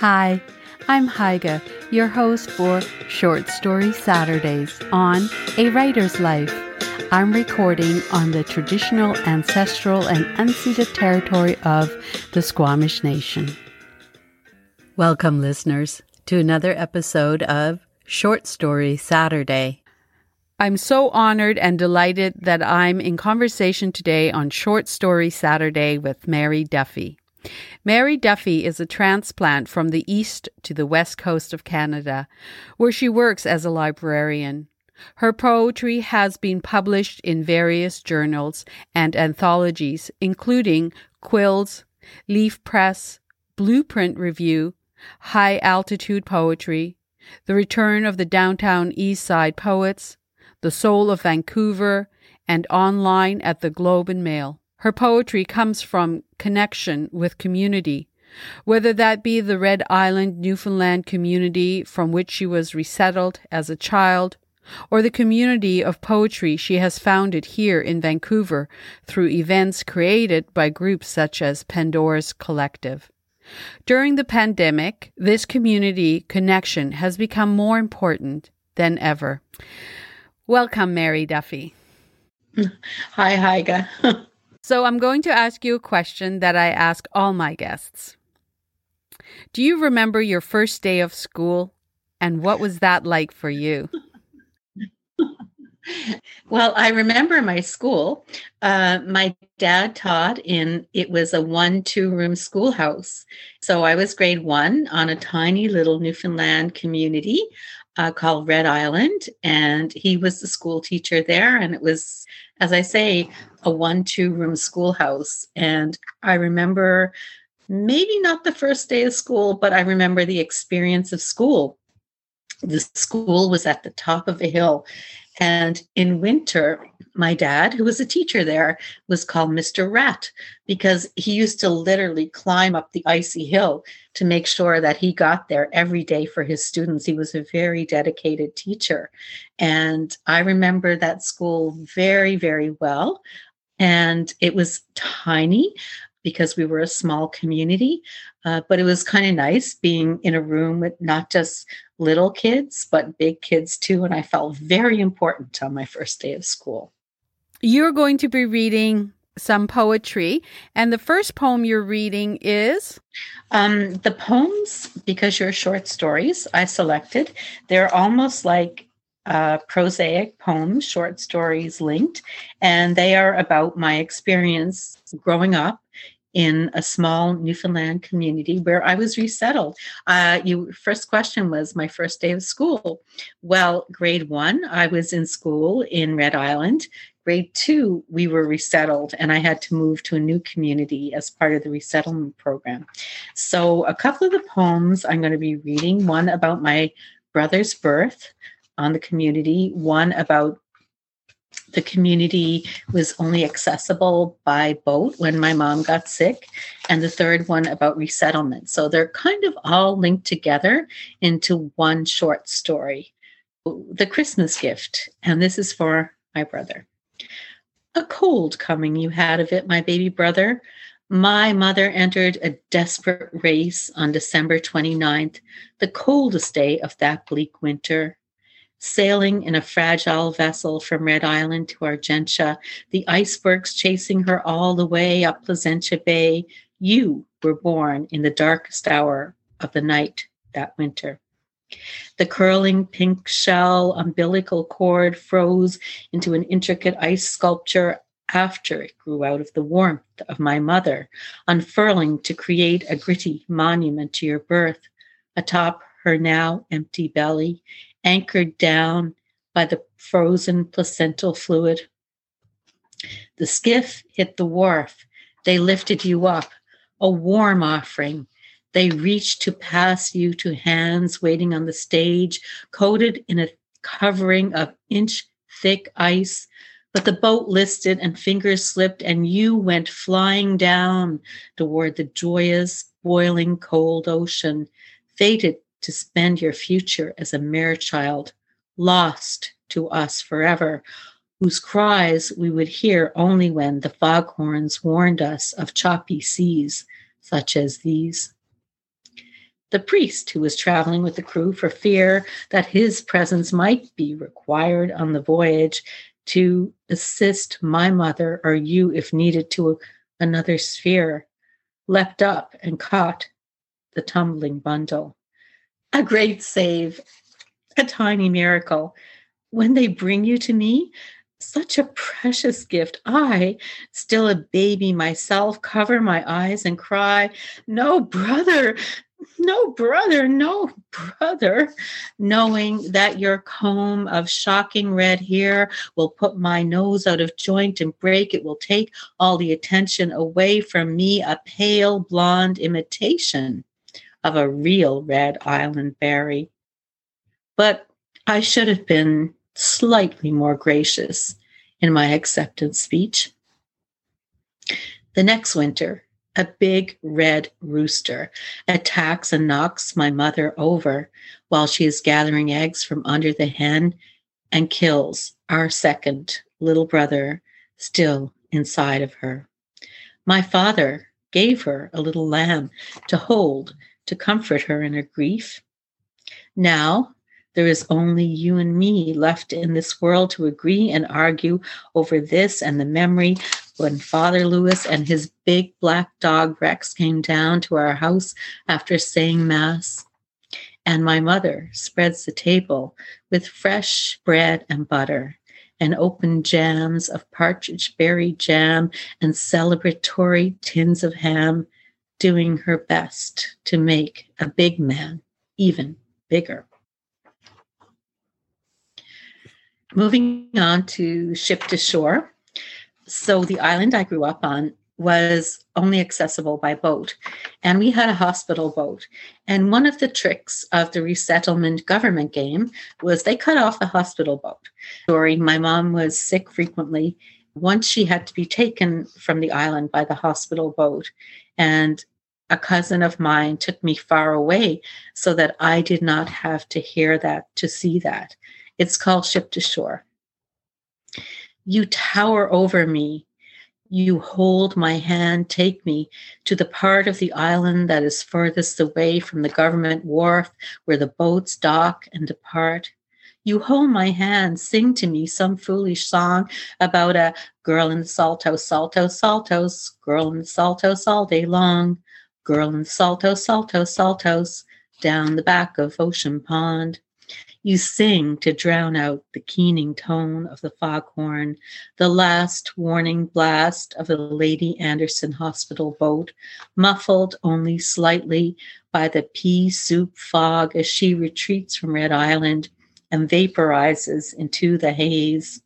Hi, I'm Heiga, your host for Short Story Saturdays on A Writer's Life. I'm recording on the traditional, ancestral, and unceded territory of the Squamish Nation. Welcome, listeners, to another episode of Short Story Saturday. I'm so honored and delighted that I'm in conversation today on Short Story Saturday with Mary Duffy. Mary Duffy is a transplant from the east to the west coast of Canada, where she works as a librarian. Her poetry has been published in various journals and anthologies, including Quills, Leafpress, Blueprint Review, High Altitude Poetry, The Return of the Downtown Eastside Poets, The Soul of Vancouver, and online at the Globe and Mail. Her poetry comes from connection with community, whether that be the Red Island, Newfoundland community from which she was resettled as a child, or the community of poetry she has founded here in Vancouver through events created by groups such as Pandora's Collective. During the pandemic, this community connection has become more important than ever. Welcome, Mary Duffy. Hi, Heiga. So I'm going to ask you a question that I ask all my guests. Do you remember your first day of school and what was that like for you? well, I remember my school. Uh, my dad taught in, it was a one, two room schoolhouse. So I was grade one on a tiny little Newfoundland community uh, called Red Island. And he was the school teacher there. And it was, as I say, a one, two room schoolhouse. And I remember maybe not the first day of school, but I remember the experience of school. The school was at the top of a hill. And in winter, my dad, who was a teacher there, was called Mr. Rat because he used to literally climb up the icy hill to make sure that he got there every day for his students. He was a very dedicated teacher. And I remember that school very, very well. And it was tiny because we were a small community. Uh, but it was kind of nice being in a room with not just little kids, but big kids too. And I felt very important on my first day of school. You're going to be reading some poetry. And the first poem you're reading is? Um, the poems, because you're short stories, I selected, they're almost like uh, prosaic poems, short stories linked, and they are about my experience growing up in a small Newfoundland community where I was resettled. Uh, you first question was my first day of school. Well, grade one, I was in school in Red Island. Grade two, we were resettled, and I had to move to a new community as part of the resettlement program. So, a couple of the poems I'm going to be reading one about my brother's birth on the community, one about the community was only accessible by boat when my mom got sick, and the third one about resettlement. So they're kind of all linked together into one short story. The Christmas gift, and this is for my brother. A cold coming you had of it, my baby brother. My mother entered a desperate race on December 29th, the coldest day of that bleak winter sailing in a fragile vessel from Red Island to Argentia, the icebergs chasing her all the way up Placentia Bay, you were born in the darkest hour of the night that winter. The curling pink shell umbilical cord froze into an intricate ice sculpture after it grew out of the warmth of my mother, unfurling to create a gritty monument to your birth. Atop her now empty belly anchored down by the frozen placental fluid. The skiff hit the wharf. They lifted you up, a warm offering. They reached to pass you to hands waiting on the stage, coated in a covering of inch thick ice. But the boat listed and fingers slipped, and you went flying down toward the joyous, boiling cold ocean, fated to spend your future as a mere child, lost to us forever, whose cries we would hear only when the foghorns warned us of choppy seas such as these. the priest who was traveling with the crew for fear that his presence might be required on the voyage to assist my mother or you if needed to another sphere, leapt up and caught the tumbling bundle. A great save, a tiny miracle. When they bring you to me, such a precious gift. I, still a baby myself, cover my eyes and cry, No, brother, no, brother, no, brother, knowing that your comb of shocking red hair will put my nose out of joint and break. It will take all the attention away from me, a pale blonde imitation of a real red island berry. But I should have been slightly more gracious in my acceptance speech. The next winter, a big red rooster attacks and knocks my mother over while she is gathering eggs from under the hen and kills our second little brother still inside of her. My father gave her a little lamb to hold to comfort her in her grief. Now there is only you and me left in this world to agree and argue over this and the memory when Father Lewis and his big black dog Rex came down to our house after saying Mass. And my mother spreads the table with fresh bread and butter and open jams of partridge berry jam and celebratory tins of ham, doing her best to make a big man even bigger. Moving on to ship to shore. So, the island I grew up on was only accessible by boat. And we had a hospital boat. And one of the tricks of the resettlement government game was they cut off the hospital boat. Story my mom was sick frequently. Once she had to be taken from the island by the hospital boat. And a cousin of mine took me far away so that I did not have to hear that, to see that. It's called Ship to Shore. You tower over me. You hold my hand, take me to the part of the island that is furthest away from the government wharf where the boats dock and depart. You hold my hand, sing to me some foolish song about a girl in the salto, salto, saltos, girl in the saltos all day long, girl in the salto, salto, saltos, down the back of Ocean Pond. You sing to drown out the keening tone of the foghorn, the last warning blast of the Lady Anderson Hospital boat, muffled only slightly by the pea soup fog as she retreats from Red Island and vaporizes into the haze.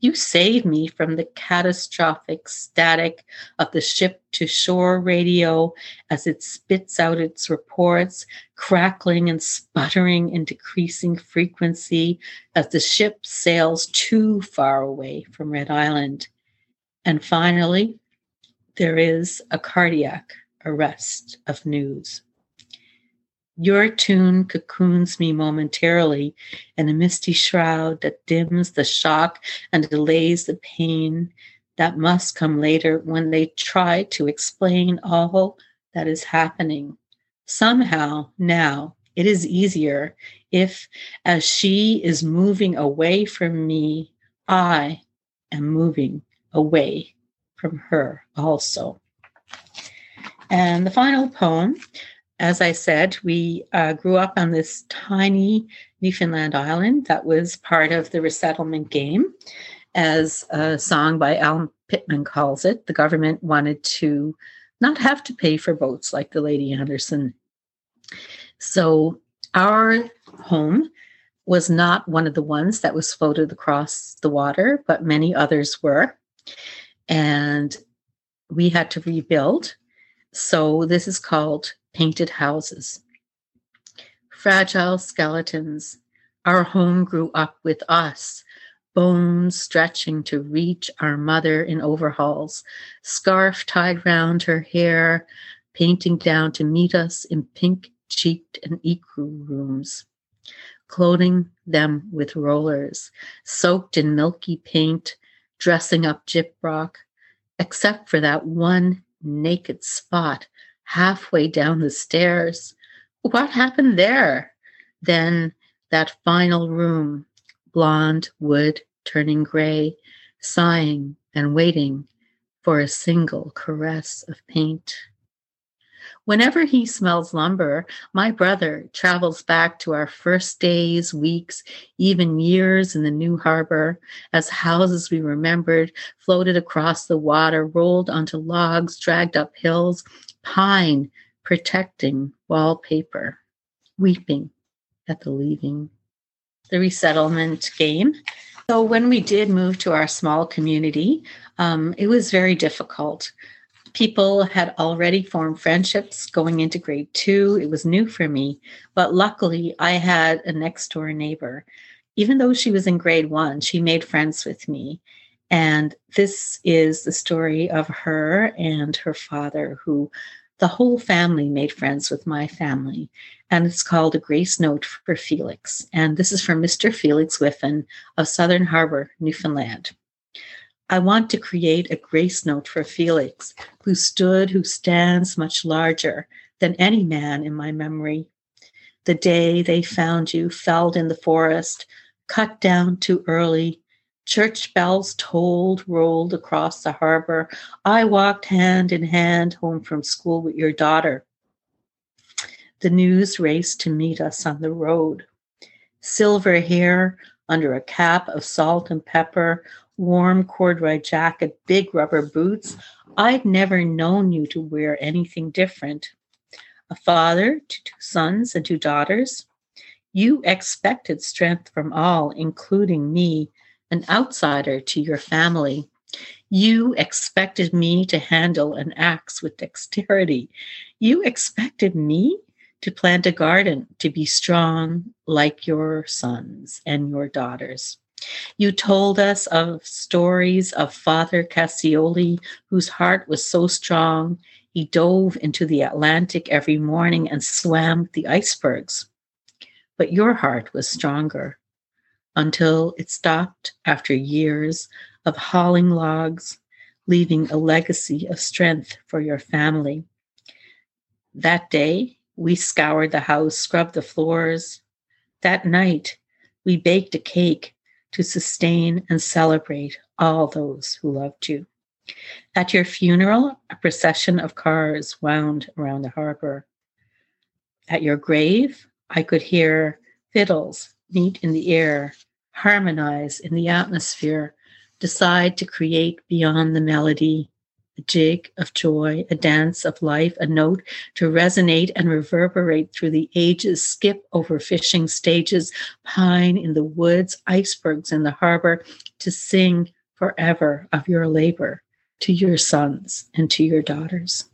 You save me from the catastrophic static of the ship to shore radio as it spits out its reports, crackling and sputtering in decreasing frequency as the ship sails too far away from Red Island. And finally, there is a cardiac arrest of news. Your tune cocoons me momentarily in a misty shroud that dims the shock and delays the pain that must come later when they try to explain all that is happening. Somehow, now, it is easier if, as she is moving away from me, I am moving away from her also. And the final poem as I said, we uh, grew up on this tiny Newfoundland island that was part of the resettlement game. As a song by Alan Pittman calls it, the government wanted to not have to pay for boats like the Lady Anderson. So our home was not one of the ones that was floated across the water, but many others were. And we had to rebuild. So this is called painted houses. Fragile skeletons, our home grew up with us, bones stretching to reach our mother in overhauls, scarf tied round her hair, painting down to meet us in pink cheeked and ecru rooms, clothing them with rollers, soaked in milky paint, dressing up gyprock, except for that one naked spot halfway down the stairs What happened there? Then that final room, blonde wood turning gray, sighing and waiting for a single caress of paint. Whenever he smells lumber, my brother travels back to our first days, weeks, even years in the new harbor as houses we remembered floated across the water, rolled onto logs, dragged up hills, pine protecting wallpaper, weeping at the leaving. The resettlement game. So, when we did move to our small community, um, it was very difficult people had already formed friendships going into grade two. It was new for me, but luckily I had a next door neighbor. Even though she was in grade one, she made friends with me. And this is the story of her and her father, who the whole family made friends with my family. And it's called A Grace Note for Felix. And this is from Mr. Felix Whiffen of Southern Harbor, Newfoundland. I want to create a grace note for Felix, who stood, who stands much larger than any man in my memory. The day they found you felled in the forest, cut down too early, church bells tolled, rolled across the harbor. I walked hand in hand home from school with your daughter. The news raced to meet us on the road. Silver hair under a cap of salt and pepper, warm corduroy jacket, big rubber boots. I'd never known you to wear anything different. A father to two sons and two daughters. You expected strength from all, including me, an outsider to your family. You expected me to handle an axe with dexterity. You expected me to plant a garden, to be strong like your sons and your daughters. You told us of stories of Father Cassioli, whose heart was so strong, he dove into the Atlantic every morning and swam the icebergs. But your heart was stronger until it stopped after years of hauling logs, leaving a legacy of strength for your family. That day, we scoured the house, scrubbed the floors. That night, we baked a cake to sustain and celebrate all those who loved you. At your funeral, a procession of cars wound around the harbor. At your grave, I could hear fiddles meet in the air, harmonize in the atmosphere, decide to create beyond the melody a jig of joy, a dance of life, a note to resonate and reverberate through the ages, skip over fishing stages, pine in the woods, icebergs in the harbor, to sing forever of your labor to your sons and to your daughters.